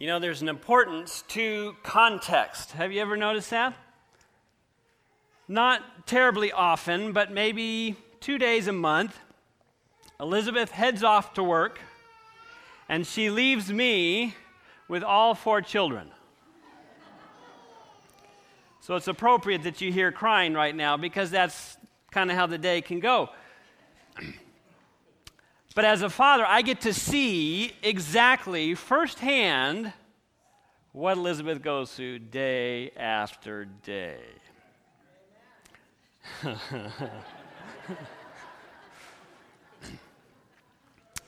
You know, there's an importance to context. Have you ever noticed that? Not terribly often, but maybe two days a month, Elizabeth heads off to work and she leaves me with all four children. So it's appropriate that you hear crying right now because that's kind of how the day can go. But as a father, I get to see exactly firsthand what Elizabeth goes through day after day.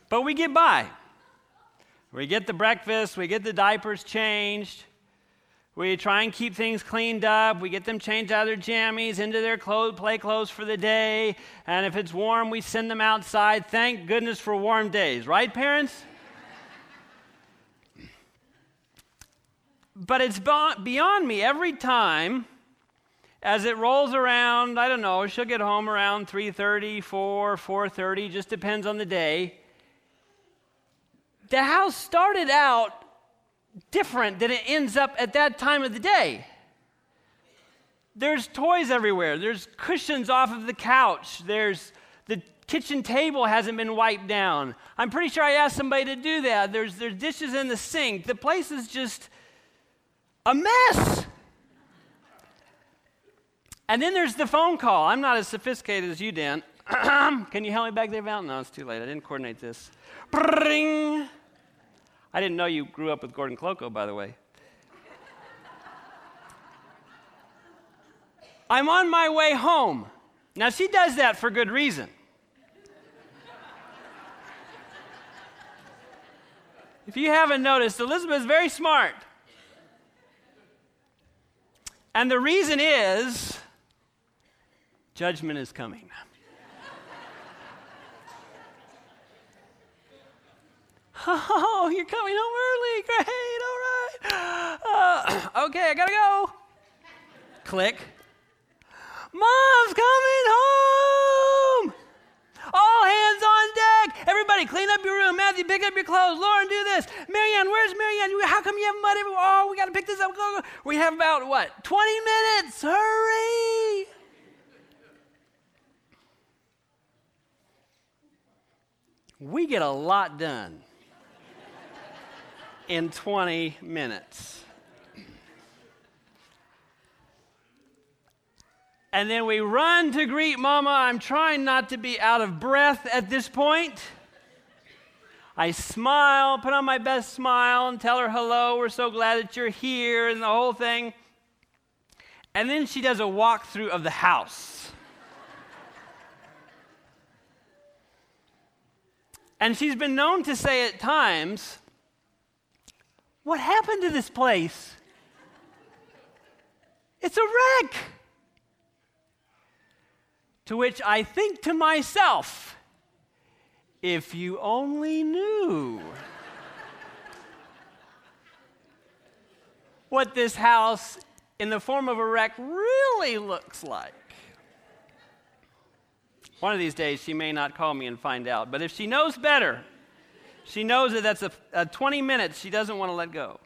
but we get by. We get the breakfast, we get the diapers changed, we try and keep things cleaned up. We get them changed out of their jammies into their clothes, play clothes for the day. And if it's warm, we send them outside. Thank goodness for warm days, right, parents? but it's beyond me every time as it rolls around i don't know she'll get home around 3.30 4 4.30 just depends on the day the house started out different than it ends up at that time of the day. There's toys everywhere. There's cushions off of the couch. There's the kitchen table hasn't been wiped down. I'm pretty sure I asked somebody to do that. There's, there's dishes in the sink. The place is just a mess. And then there's the phone call. I'm not as sophisticated as you, Dan. Can you help me back there, Val? No, it's too late. I didn't coordinate this. Bring. I didn't know you grew up with Gordon Kloko, by the way. I'm on my way home. Now, she does that for good reason. if you haven't noticed, Elizabeth is very smart. And the reason is judgment is coming. Oh, you're coming home early. Great. All right. Uh, okay, I gotta go. Click. Mom's coming home. All hands on deck. Everybody, clean up your room. Matthew, pick up your clothes. Lauren, do this. Marianne, where's Marianne? How come you have mud everywhere? Oh, we got to pick this up. Go, go. We have about, what, 20 minutes. Hurry. We get a lot done in 20 minutes. And then we run to greet Mama. I'm trying not to be out of breath at this point. I smile, put on my best smile, and tell her hello. We're so glad that you're here, and the whole thing. And then she does a walkthrough of the house. and she's been known to say at times, what happened to this place? It's a wreck. To which I think to myself, if you only knew what this house in the form of a wreck really looks like. One of these days, she may not call me and find out, but if she knows better, she knows that that's a, a 20 minutes she doesn't want to let go.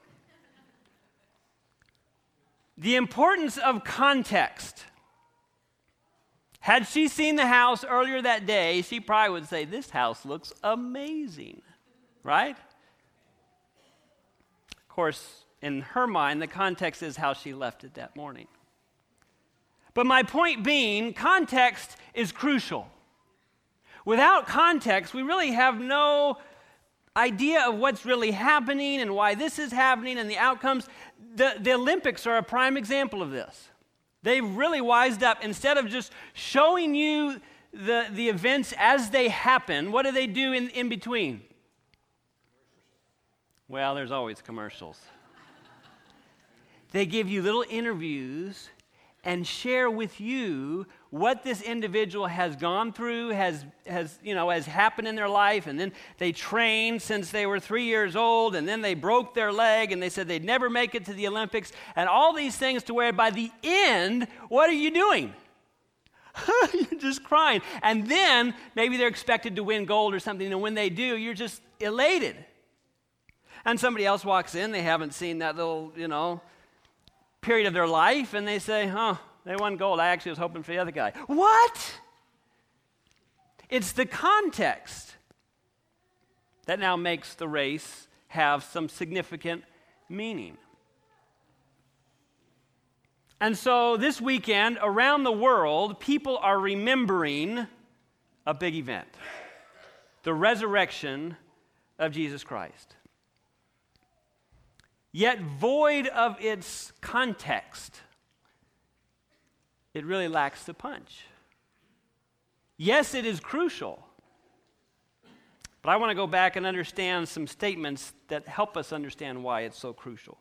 The importance of context. Had she seen the house earlier that day, she probably would say, This house looks amazing, right? Of course, in her mind, the context is how she left it that morning. But my point being, context is crucial. Without context, we really have no idea of what's really happening and why this is happening and the outcomes. The, the Olympics are a prime example of this. They've really wised up. Instead of just showing you the, the events as they happen, what do they do in, in between? Well, there's always commercials. they give you little interviews and share with you what this individual has gone through, has, has, you know, has happened in their life, and then they trained since they were three years old, and then they broke their leg, and they said they'd never make it to the Olympics, and all these things to where by the end, what are you doing? you're just crying. And then maybe they're expected to win gold or something, and when they do, you're just elated. And somebody else walks in, they haven't seen that little, you know, period of their life, and they say, huh, they won gold. I actually was hoping for the other guy. What? It's the context that now makes the race have some significant meaning. And so this weekend, around the world, people are remembering a big event the resurrection of Jesus Christ. Yet, void of its context, it really lacks the punch. Yes, it is crucial. But I want to go back and understand some statements that help us understand why it's so crucial.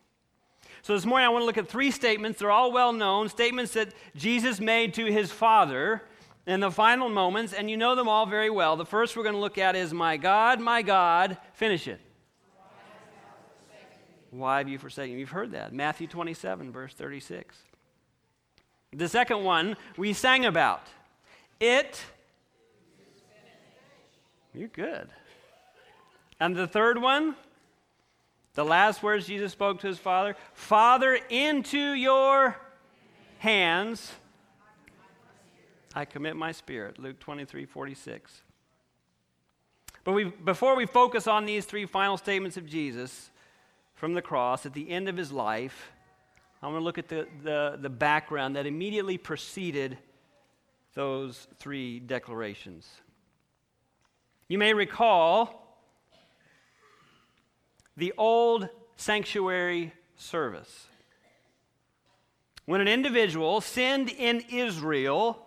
So this morning I want to look at three statements. They're all well known, statements that Jesus made to his Father in the final moments, and you know them all very well. The first we're going to look at is, My God, my God, finish it. Why have you forsaken? You've heard that. Matthew 27, verse 36. The second one we sang about. It. You're good. And the third one, the last words Jesus spoke to his father Father, into your hands I commit my spirit. Luke 23 46. But we, before we focus on these three final statements of Jesus from the cross at the end of his life, I want to look at the, the, the background that immediately preceded those three declarations. You may recall the old sanctuary service. When an individual sinned in Israel,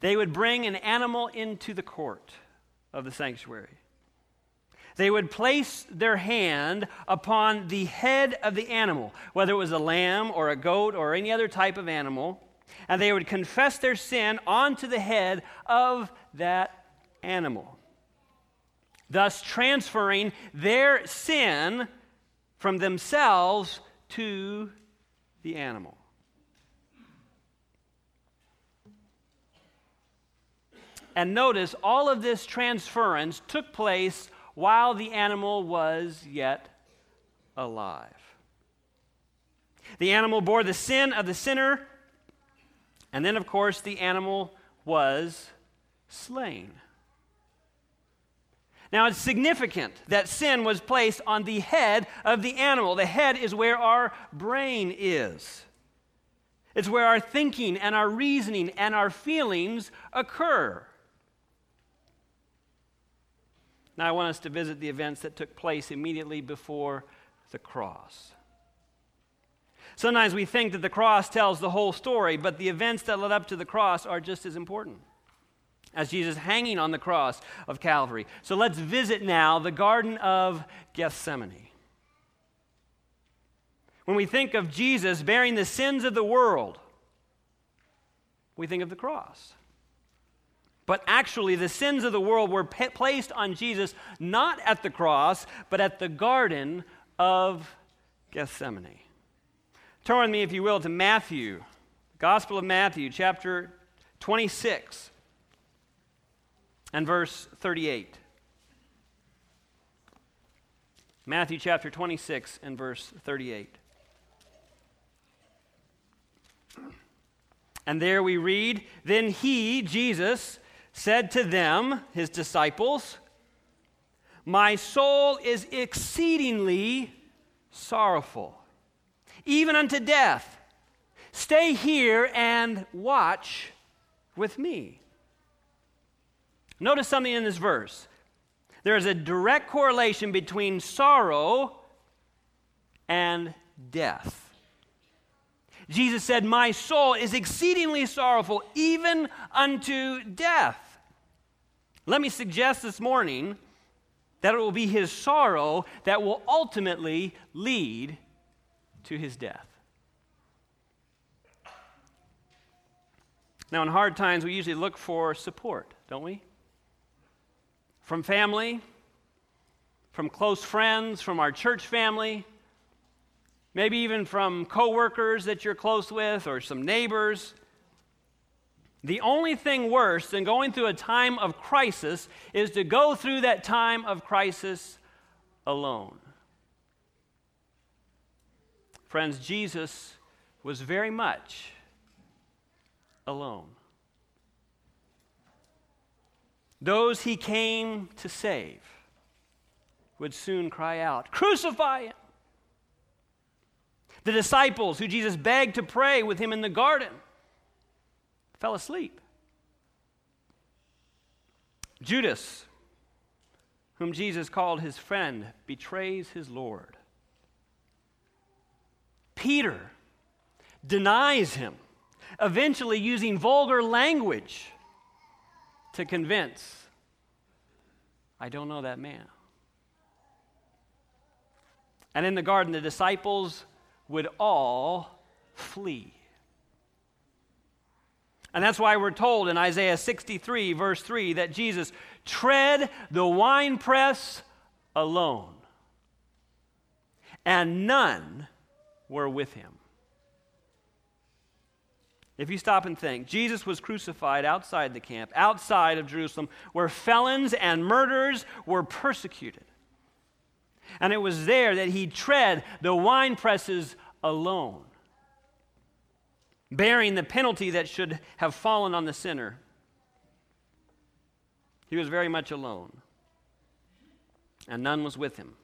they would bring an animal into the court of the sanctuary. They would place their hand upon the head of the animal, whether it was a lamb or a goat or any other type of animal, and they would confess their sin onto the head of that animal thus transferring their sin from themselves to the animal. And notice all of this transference took place while the animal was yet alive. The animal bore the sin of the sinner, and then, of course, the animal was slain. Now, it's significant that sin was placed on the head of the animal. The head is where our brain is, it's where our thinking and our reasoning and our feelings occur. Now, I want us to visit the events that took place immediately before the cross. Sometimes we think that the cross tells the whole story, but the events that led up to the cross are just as important as Jesus hanging on the cross of Calvary. So let's visit now the Garden of Gethsemane. When we think of Jesus bearing the sins of the world, we think of the cross. But actually, the sins of the world were placed on Jesus not at the cross, but at the Garden of Gethsemane. Turn with me, if you will, to Matthew, Gospel of Matthew, chapter 26 and verse 38. Matthew chapter 26 and verse 38. And there we read, Then he, Jesus, said to them, his disciples, My soul is exceedingly sorrowful, even unto death. Stay here and watch with me. Notice something in this verse. There is a direct correlation between sorrow and death. Jesus said, My soul is exceedingly sorrowful, even unto death. Let me suggest this morning that it will be his sorrow that will ultimately lead to his death. Now, in hard times, we usually look for support, don't we? from family, from close friends, from our church family, maybe even from coworkers that you're close with or some neighbors. The only thing worse than going through a time of crisis is to go through that time of crisis alone. Friends, Jesus was very much alone. Those he came to save would soon cry out, Crucify him! The disciples who Jesus begged to pray with him in the garden fell asleep. Judas, whom Jesus called his friend, betrays his Lord. Peter denies him, eventually using vulgar language to convince I don't know that man. And in the garden, the disciples would all flee. And that's why we're told in Isaiah 63, verse 3, that Jesus tread the winepress alone, and none were with him. If you stop and think, Jesus was crucified outside the camp, outside of Jerusalem, where felons and murderers were persecuted. And it was there that he tread the winepresses alone, bearing the penalty that should have fallen on the sinner. He was very much alone, and none was with him.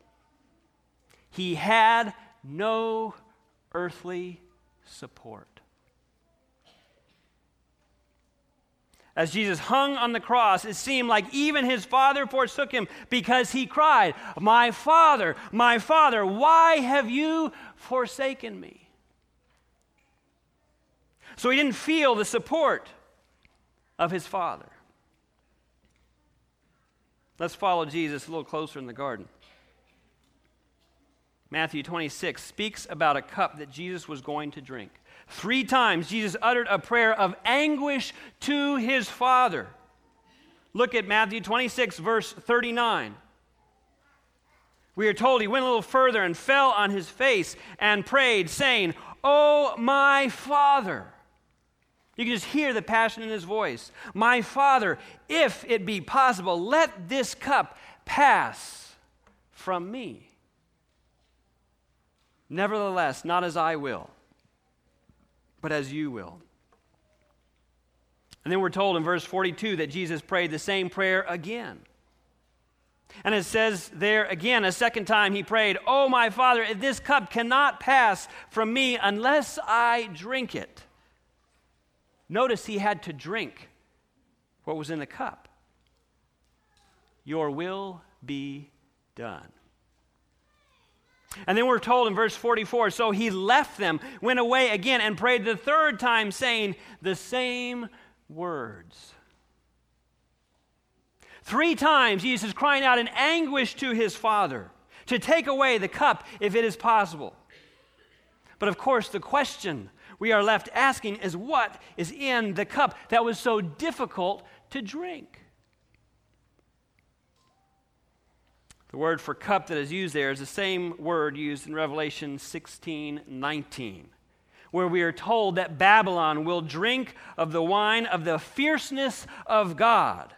He had no earthly support. As Jesus hung on the cross, it seemed like even his father forsook him because he cried, My father, my father, why have you forsaken me? So he didn't feel the support of his father. Let's follow Jesus a little closer in the garden. Matthew 26 speaks about a cup that Jesus was going to drink. Three times Jesus uttered a prayer of anguish to his Father. Look at Matthew 26, verse 39. We are told he went a little further and fell on his face and prayed, saying, Oh, my Father. You can just hear the passion in his voice. My Father, if it be possible, let this cup pass from me. Nevertheless, not as I will but as you will. And then we're told in verse 42 that Jesus prayed the same prayer again. And it says there again, a second time, he prayed, Oh, my Father, if this cup cannot pass from me unless I drink it. Notice he had to drink what was in the cup. Your will be done. And then we're told in verse 44 so he left them, went away again, and prayed the third time, saying the same words. Three times Jesus is crying out in anguish to his Father to take away the cup if it is possible. But of course, the question we are left asking is what is in the cup that was so difficult to drink? The word for cup that is used there is the same word used in Revelation 16 19, where we are told that Babylon will drink of the wine of the fierceness of God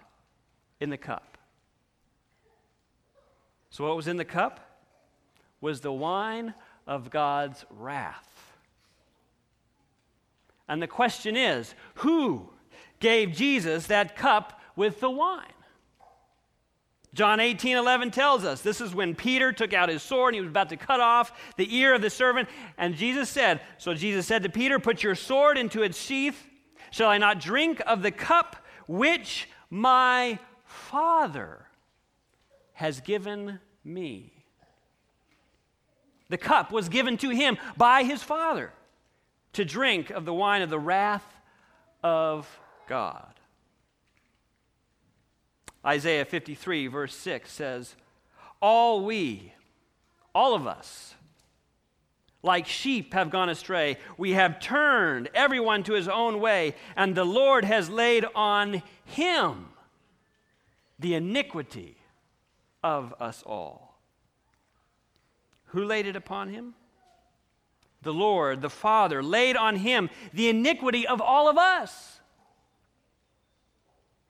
in the cup. So, what was in the cup? Was the wine of God's wrath. And the question is who gave Jesus that cup with the wine? John 18, 11 tells us this is when Peter took out his sword and he was about to cut off the ear of the servant. And Jesus said, So Jesus said to Peter, Put your sword into its sheath. Shall I not drink of the cup which my Father has given me? The cup was given to him by his Father to drink of the wine of the wrath of God. Isaiah 53, verse 6 says, All we, all of us, like sheep have gone astray. We have turned everyone to his own way, and the Lord has laid on him the iniquity of us all. Who laid it upon him? The Lord, the Father, laid on him the iniquity of all of us.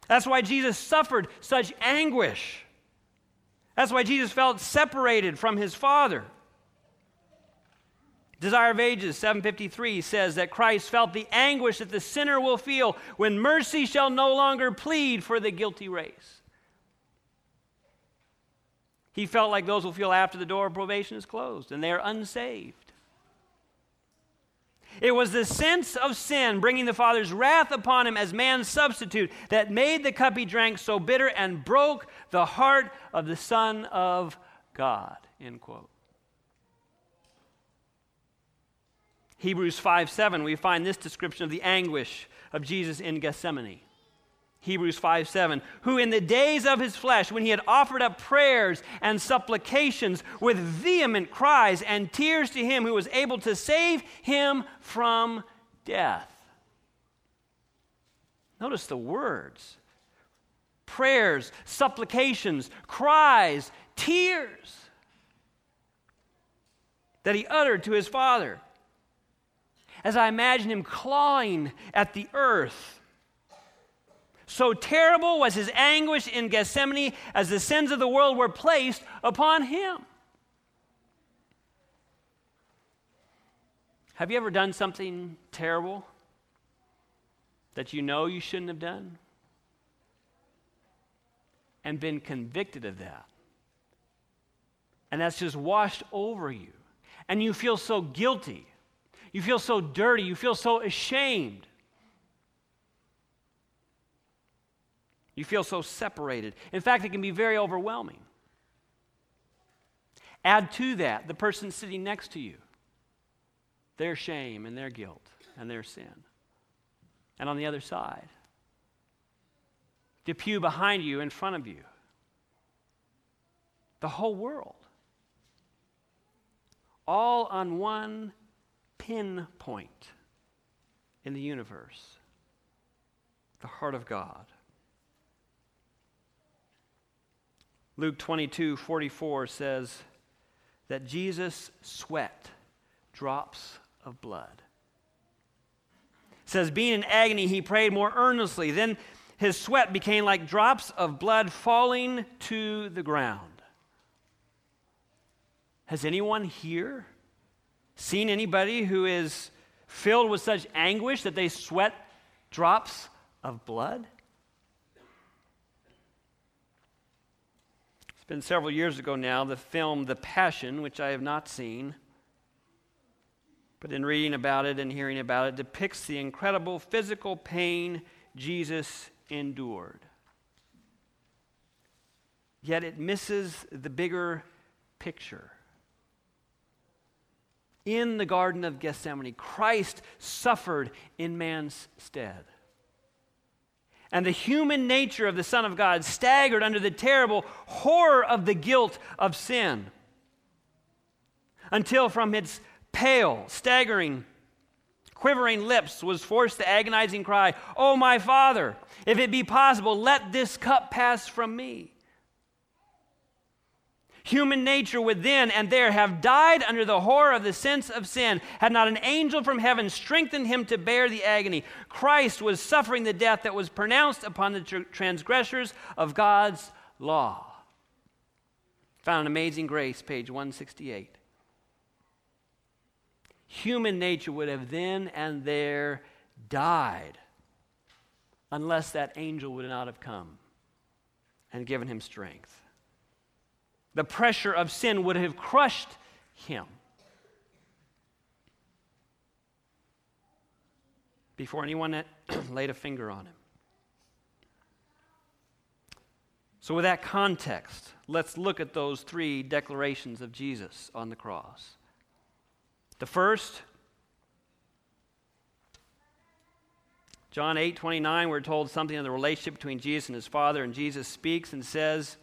That's why Jesus suffered such anguish. That's why Jesus felt separated from his Father. Desire of Ages 753 says that Christ felt the anguish that the sinner will feel when mercy shall no longer plead for the guilty race. He felt like those will feel after the door of probation is closed and they are unsaved. It was the sense of sin bringing the Father's wrath upon him as man's substitute that made the cup he drank so bitter and broke the heart of the Son of God. End quote. Hebrews 5 7, we find this description of the anguish of Jesus in Gethsemane. Hebrews 5 7, who in the days of his flesh, when he had offered up prayers and supplications with vehement cries and tears to him who was able to save him from death. Notice the words prayers, supplications, cries, tears that he uttered to his Father. As I imagine him clawing at the earth so terrible was his anguish in Gethsemane as the sins of the world were placed upon him. Have you ever done something terrible that you know you shouldn't have done? And been convicted of that. And that's just washed over you. And you feel so guilty. You feel so dirty. You feel so ashamed. You feel so separated. In fact, it can be very overwhelming. Add to that the person sitting next to you, their shame and their guilt and their sin. And on the other side, the pew behind you, in front of you, the whole world. All on one pinpoint in the universe the heart of God. Luke 22 44 says that Jesus sweat drops of blood. It says, being in agony, he prayed more earnestly. Then his sweat became like drops of blood falling to the ground. Has anyone here seen anybody who is filled with such anguish that they sweat drops of blood? It's been several years ago now, the film The Passion, which I have not seen, but in reading about it and hearing about it, depicts the incredible physical pain Jesus endured. Yet it misses the bigger picture. In the Garden of Gethsemane, Christ suffered in man's stead and the human nature of the Son of God staggered under the terrible horror of the guilt of sin. Until from its pale, staggering, quivering lips was forced the agonizing cry, Oh, my Father, if it be possible, let this cup pass from me. Human nature within and there have died under the horror of the sense of sin had not an angel from heaven strengthened him to bear the agony. Christ was suffering the death that was pronounced upon the transgressors of God's law. Found in Amazing Grace, page 168. Human nature would have then and there died unless that angel would not have come and given him strength. The pressure of sin would have crushed him. Before anyone laid a finger on him. So, with that context, let's look at those three declarations of Jesus on the cross. The first, John 8 29, we're told something of the relationship between Jesus and his Father, and Jesus speaks and says,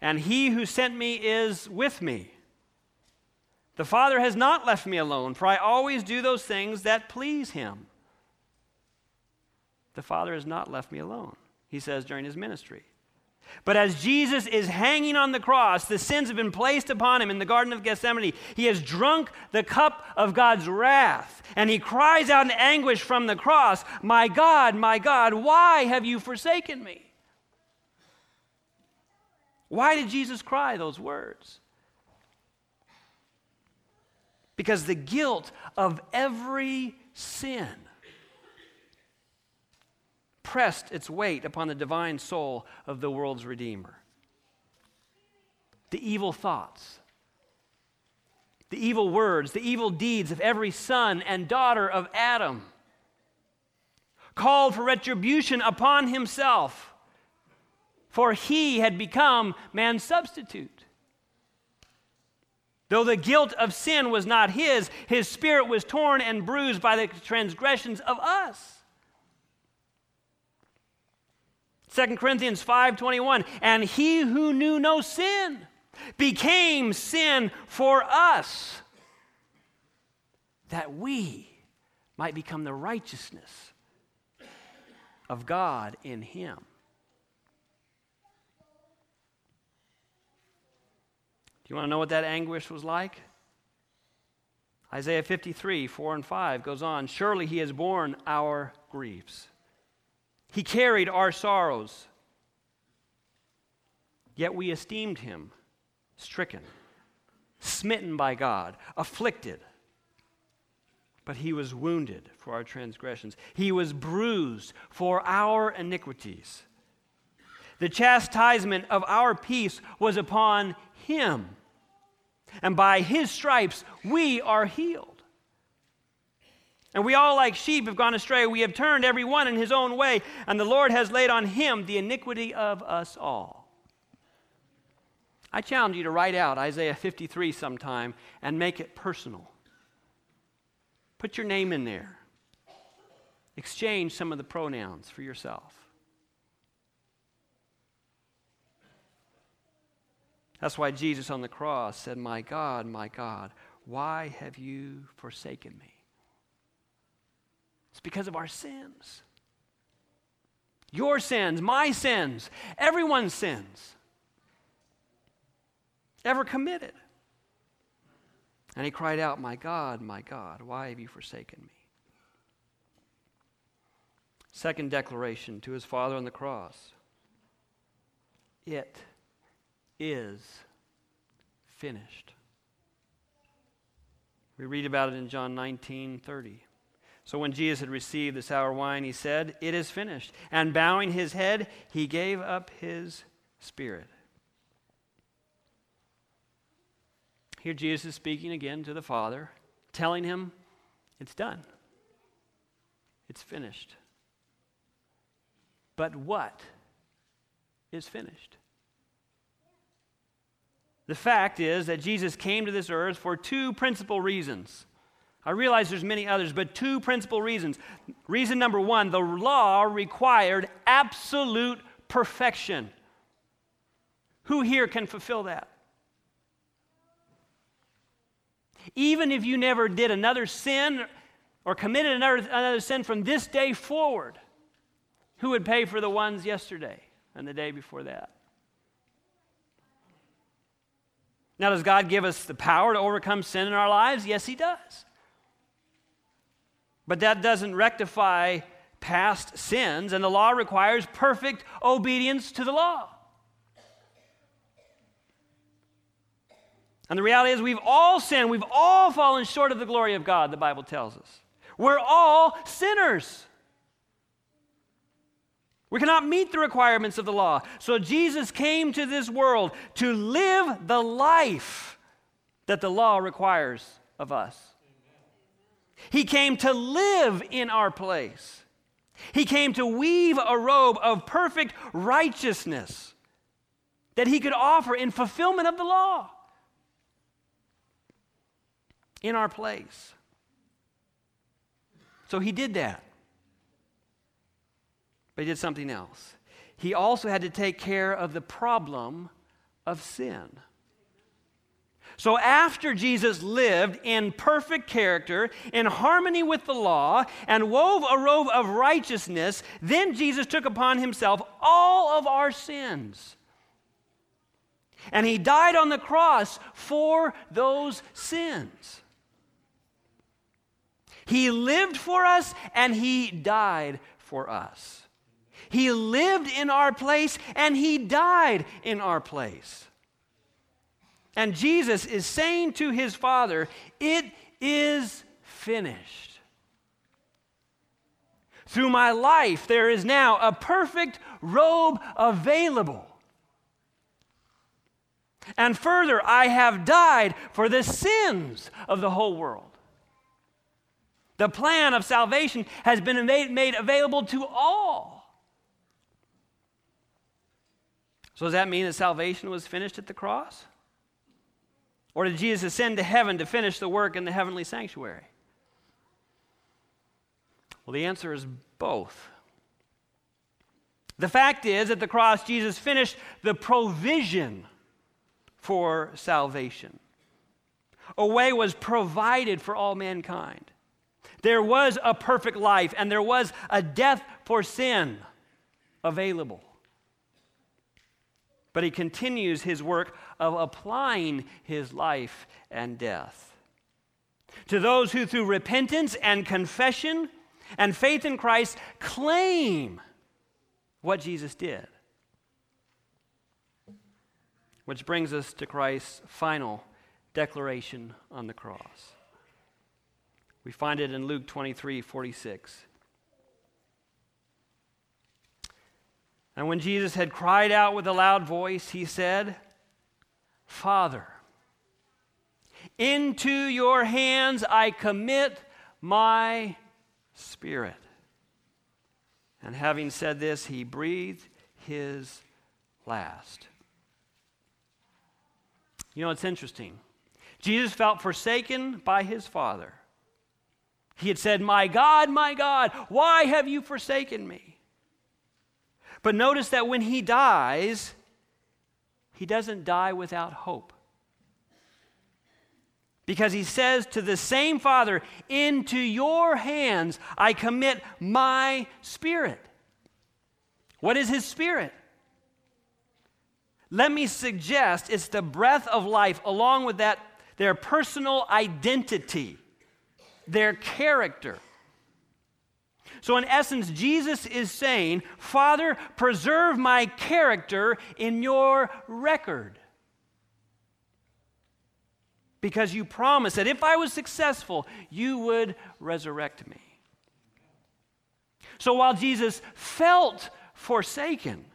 and he who sent me is with me. The Father has not left me alone, for I always do those things that please him. The Father has not left me alone, he says during his ministry. But as Jesus is hanging on the cross, the sins have been placed upon him in the Garden of Gethsemane. He has drunk the cup of God's wrath, and he cries out in anguish from the cross, My God, my God, why have you forsaken me? Why did Jesus cry those words? because the guilt of every sin pressed its weight upon the divine soul of the world's Redeemer. The evil thoughts, the evil words, the evil deeds of every son and daughter of Adam called for retribution upon himself, for he had become man's substitute. Though the guilt of sin was not his, his spirit was torn and bruised by the transgressions of us. 2 Corinthians 5:21 and he who knew no sin became sin for us that we might become the righteousness of God in him. You want to know what that anguish was like? Isaiah 53, 4 and 5 goes on Surely he has borne our griefs he carried our sorrows. Yet we esteemed him stricken, smitten by God, afflicted. But he was wounded for our transgressions, he was bruised for our iniquities. The chastisement of our peace was upon him, and by his stripes we are healed. And we all, like sheep, have gone astray. We have turned every one in his own way, and the Lord has laid on him the iniquity of us all. I challenge you to write out Isaiah 53 sometime and make it personal. Put your name in there. Exchange some of the pronouns for yourself. That's why Jesus on the cross said, My God, my God, why have you forsaken me? It's because of our sins. Your sins, my sins, everyone's sins. Ever committed. And he cried out, My God, my God, why have you forsaken me? Second declaration to his Father on the cross It is finished. We read about it in John 19 30. So when Jesus had received the sour wine, he said, It is finished. And bowing his head, he gave up his spirit. Here Jesus is speaking again to the Father, telling him, It's done. It's finished. But what is finished? The fact is that Jesus came to this earth for two principal reasons. I realize there's many others, but two principal reasons. Reason number one, the law required absolute perfection. Who here can fulfill that? Even if you never did another sin or committed another, another sin from this day forward, who would pay for the ones yesterday and the day before that? Now, does God give us the power to overcome sin in our lives? Yes, He does. But that doesn't rectify past sins, and the law requires perfect obedience to the law. And the reality is, we've all sinned. We've all fallen short of the glory of God, the Bible tells us. We're all sinners. We cannot meet the requirements of the law. So Jesus came to this world to live the life that the law requires of us. He came to live in our place. He came to weave a robe of perfect righteousness that he could offer in fulfillment of the law in our place. So he did that. But he did something else. He also had to take care of the problem of sin. So, after Jesus lived in perfect character, in harmony with the law, and wove a robe of righteousness, then Jesus took upon himself all of our sins. And he died on the cross for those sins. He lived for us and he died for us. He lived in our place and he died in our place. And Jesus is saying to his Father, It is finished. Through my life, there is now a perfect robe available. And further, I have died for the sins of the whole world. The plan of salvation has been made available to all. So, does that mean that salvation was finished at the cross? Or did Jesus ascend to heaven to finish the work in the heavenly sanctuary? Well, the answer is both. The fact is, at the cross, Jesus finished the provision for salvation. A way was provided for all mankind. There was a perfect life, and there was a death for sin available. But he continues his work of applying his life and death. To those who, through repentance and confession and faith in Christ, claim what Jesus did. Which brings us to Christ's final declaration on the cross. We find it in Luke 23 46. And when Jesus had cried out with a loud voice, he said, Father, into your hands I commit my spirit. And having said this, he breathed his last. You know, it's interesting. Jesus felt forsaken by his Father. He had said, My God, my God, why have you forsaken me? But notice that when he dies, he doesn't die without hope. Because he says to the same Father, Into your hands I commit my spirit. What is his spirit? Let me suggest it's the breath of life, along with that, their personal identity their character. So, in essence, Jesus is saying, Father, preserve my character in your record. Because you promised that if I was successful, you would resurrect me. So, while Jesus felt forsaken,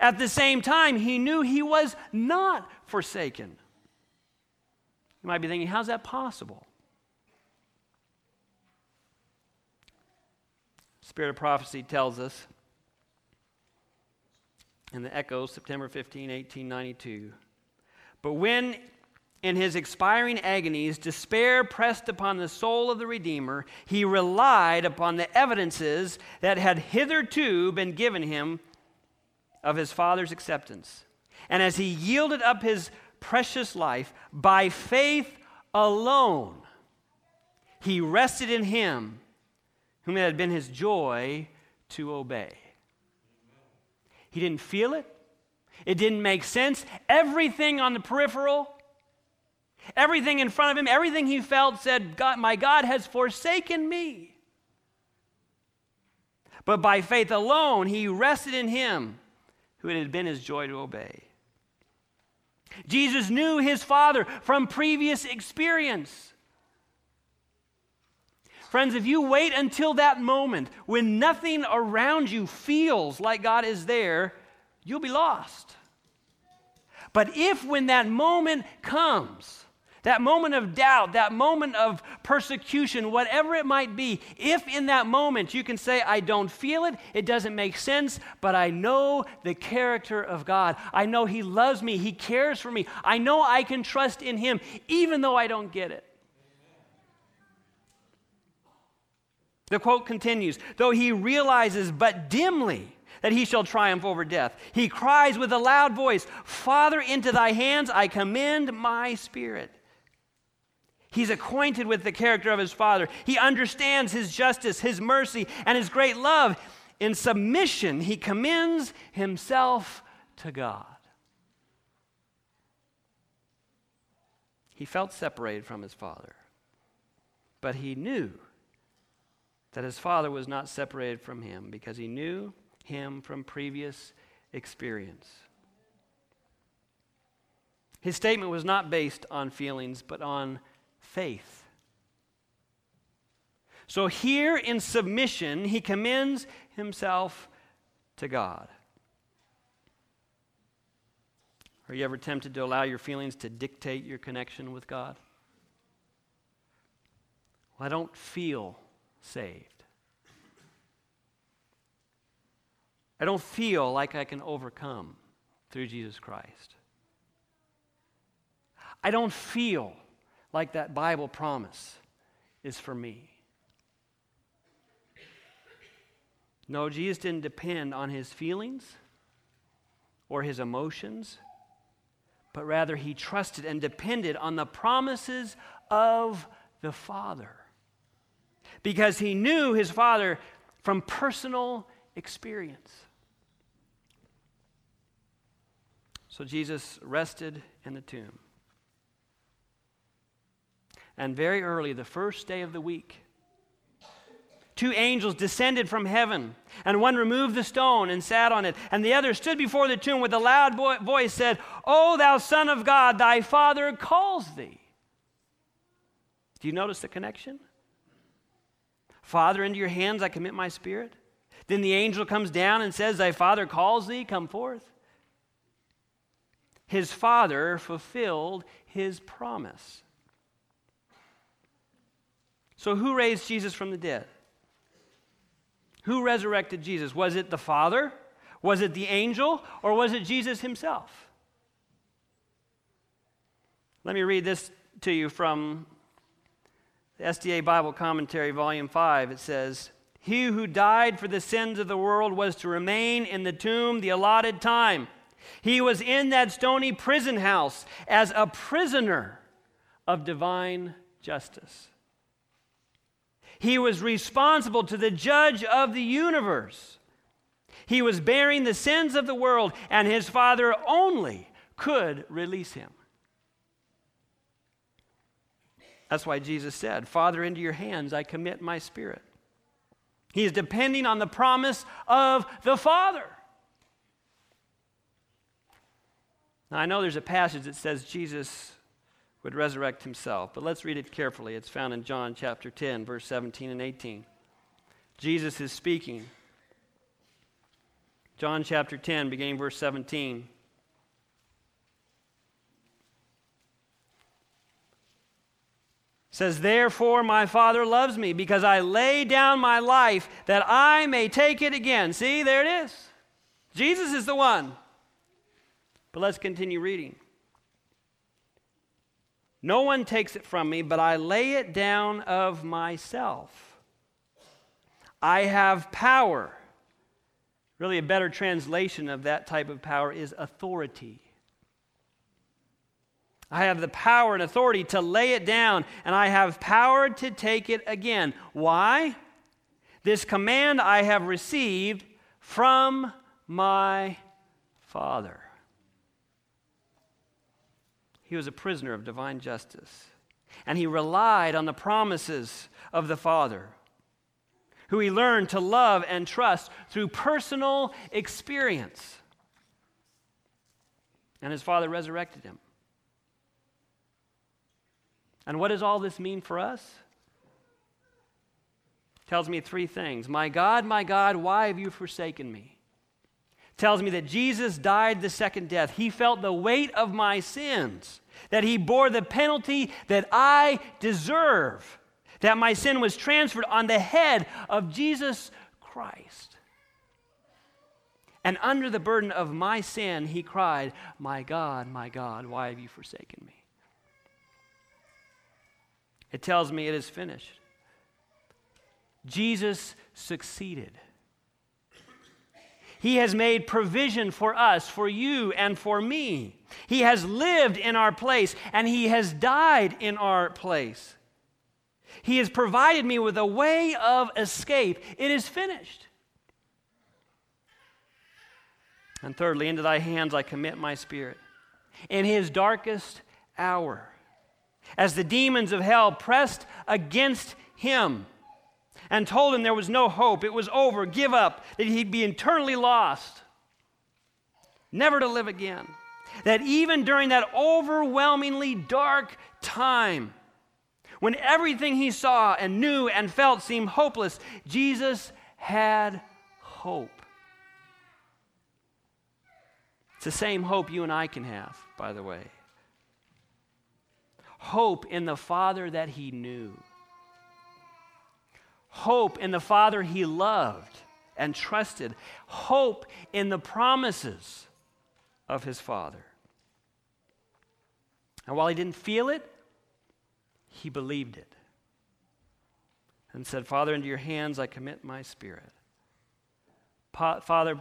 at the same time, he knew he was not forsaken. You might be thinking, how's that possible? Spirit of Prophecy tells us in the Echo, September 15, 1892. But when in his expiring agonies, despair pressed upon the soul of the Redeemer, he relied upon the evidences that had hitherto been given him of his Father's acceptance. And as he yielded up his precious life by faith alone, he rested in him whom it had been his joy to obey. He didn't feel it, it didn't make sense. Everything on the peripheral, everything in front of him, everything he felt said, God, My God has forsaken me. But by faith alone, he rested in him who it had been his joy to obey. Jesus knew his Father from previous experience. Friends, if you wait until that moment when nothing around you feels like God is there, you'll be lost. But if when that moment comes, that moment of doubt, that moment of persecution, whatever it might be, if in that moment you can say, I don't feel it, it doesn't make sense, but I know the character of God. I know He loves me, He cares for me. I know I can trust in Him, even though I don't get it. The quote continues Though he realizes but dimly that he shall triumph over death, he cries with a loud voice, Father, into thy hands I commend my spirit. He's acquainted with the character of his Father. He understands his justice, his mercy, and his great love. In submission, he commends himself to God. He felt separated from his Father, but he knew that his father was not separated from him because he knew him from previous experience. His statement was not based on feelings, but on faith. So here in submission, he commends himself to God. Are you ever tempted to allow your feelings to dictate your connection with God? Well, I don't feel saved. I don't feel like I can overcome through Jesus Christ. I don't feel like that Bible promise is for me. No, Jesus didn't depend on his feelings or his emotions, but rather he trusted and depended on the promises of the Father because he knew his Father from personal experience. So Jesus rested in the tomb. And very early, the first day of the week, two angels descended from heaven, and one removed the stone and sat on it, and the other stood before the tomb with a loud voice said, O thou Son of God, thy Father calls thee. Do you notice the connection? Father, into your hands I commit my spirit. Then the angel comes down and says, Thy Father calls thee, come forth. His Father fulfilled his promise. So, who raised Jesus from the dead? Who resurrected Jesus? Was it the Father? Was it the angel? Or was it Jesus himself? Let me read this to you from the SDA Bible Commentary, Volume 5. It says, He who died for the sins of the world was to remain in the tomb the allotted time. He was in that stony prison house as a prisoner of divine justice. He was responsible to the judge of the universe. He was bearing the sins of the world, and his Father only could release him. That's why Jesus said, Father, into your hands I commit my spirit. He is depending on the promise of the Father. Now, I know there's a passage that says Jesus would resurrect himself. But let's read it carefully. It's found in John chapter 10, verse 17 and 18. Jesus is speaking. John chapter 10, beginning verse 17. Says, Therefore my Father loves me, because I lay down my life that I may take it again. See, there it is. Jesus is the one. But let's continue reading. No one takes it from me, but I lay it down of myself. I have power. Really, a better translation of that type of power is authority. I have the power and authority to lay it down, and I have power to take it again. Why? This command I have received from my Father. He was a prisoner of divine justice. And he relied on the promises of the Father, who he learned to love and trust through personal experience. And his Father resurrected him. And what does all this mean for us? tells me three things. My God, my God, why have you forsaken me? tells me that Jesus died the second death. He felt the weight of my sins that he bore the penalty that I deserve, that my sin was transferred on the head of Jesus Christ. And under the burden of my sin, he cried, My God, my God, why have you forsaken me? It tells me it is finished. Jesus succeeded. He has made provision for us, for you, and for me. He has lived in our place, and He has died in our place. He has provided me with a way of escape. It is finished. And thirdly, into thy hands I commit my spirit. In his darkest hour, as the demons of hell pressed against him, and told him there was no hope, it was over, give up, that he'd be eternally lost, never to live again. That even during that overwhelmingly dark time, when everything he saw and knew and felt seemed hopeless, Jesus had hope. It's the same hope you and I can have, by the way. Hope in the Father that he knew. Hope in the Father he loved and trusted. Hope in the promises of his Father. And while he didn't feel it, he believed it and said, Father, into your hands I commit my spirit. Pa- Father,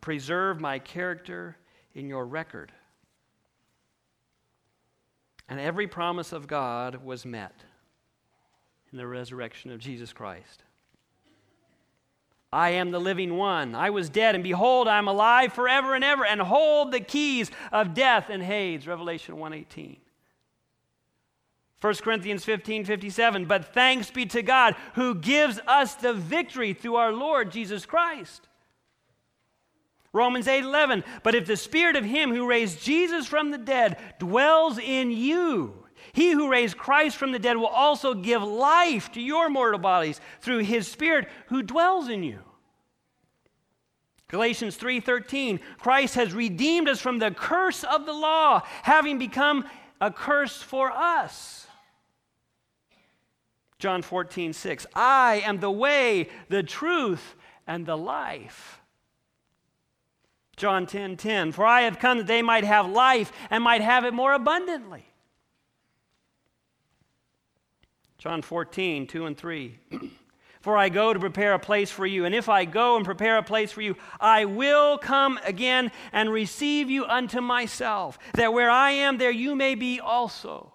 preserve my character in your record. And every promise of God was met in the resurrection of Jesus Christ. I am the living one. I was dead, and behold, I am alive forever and ever, and hold the keys of death and Hades. Revelation 118. 1 Corinthians 15 57. But thanks be to God who gives us the victory through our Lord Jesus Christ. Romans 8 11. But if the spirit of him who raised Jesus from the dead dwells in you, he who raised Christ from the dead will also give life to your mortal bodies through his spirit who dwells in you. Galatians 3:13 Christ has redeemed us from the curse of the law having become a curse for us. John 14:6 I am the way, the truth and the life. John 10:10 10, 10, For I have come that they might have life and might have it more abundantly. John 14, 2 and 3. For I go to prepare a place for you. And if I go and prepare a place for you, I will come again and receive you unto myself, that where I am, there you may be also.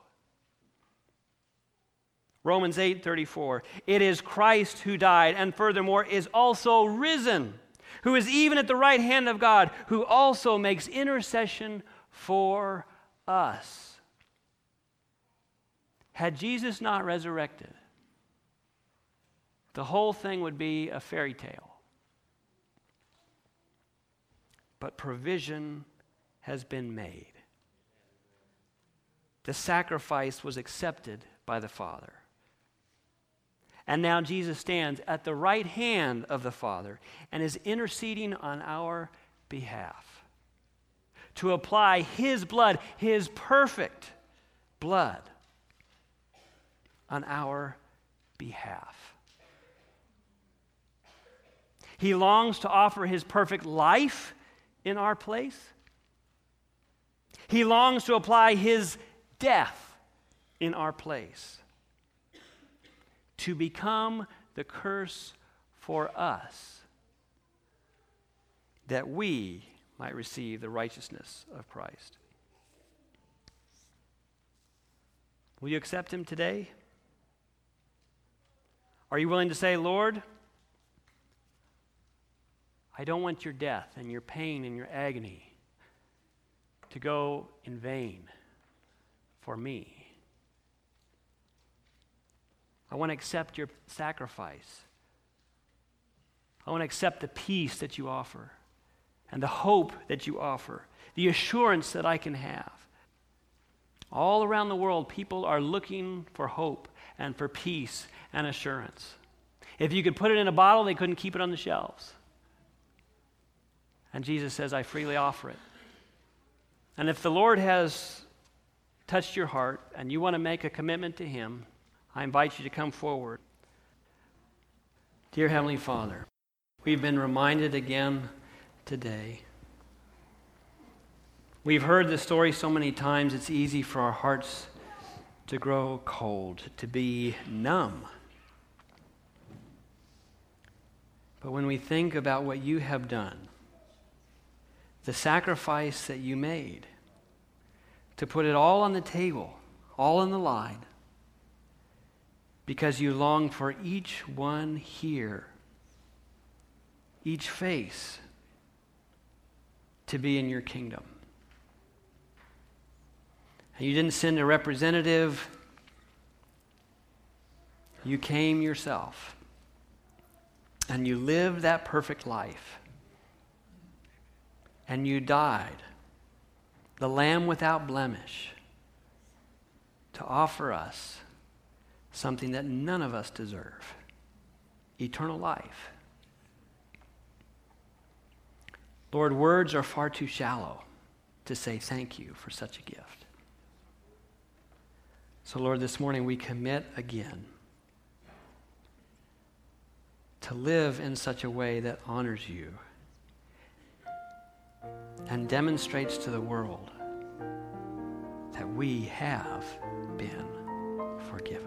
Romans 8, 34. It is Christ who died, and furthermore is also risen, who is even at the right hand of God, who also makes intercession for us. Had Jesus not resurrected, the whole thing would be a fairy tale. But provision has been made. The sacrifice was accepted by the Father. And now Jesus stands at the right hand of the Father and is interceding on our behalf to apply His blood, His perfect blood on our behalf. He longs to offer his perfect life in our place. He longs to apply his death in our place to become the curse for us that we might receive the righteousness of Christ. Will you accept him today? Are you willing to say, Lord, I don't want your death and your pain and your agony to go in vain for me. I want to accept your sacrifice. I want to accept the peace that you offer and the hope that you offer, the assurance that I can have. All around the world, people are looking for hope and for peace and assurance. If you could put it in a bottle, they couldn't keep it on the shelves. And Jesus says, I freely offer it. And if the Lord has touched your heart and you want to make a commitment to Him, I invite you to come forward. Dear Heavenly Father, we've been reminded again today. We've heard the story so many times, it's easy for our hearts to grow cold, to be numb. But when we think about what you have done, the sacrifice that you made, to put it all on the table, all in the line, because you long for each one here, each face, to be in your kingdom. And you didn't send a representative, you came yourself. And you lived that perfect life. And you died, the Lamb without blemish, to offer us something that none of us deserve eternal life. Lord, words are far too shallow to say thank you for such a gift. So, Lord, this morning we commit again to live in such a way that honors you and demonstrates to the world that we have been forgiven.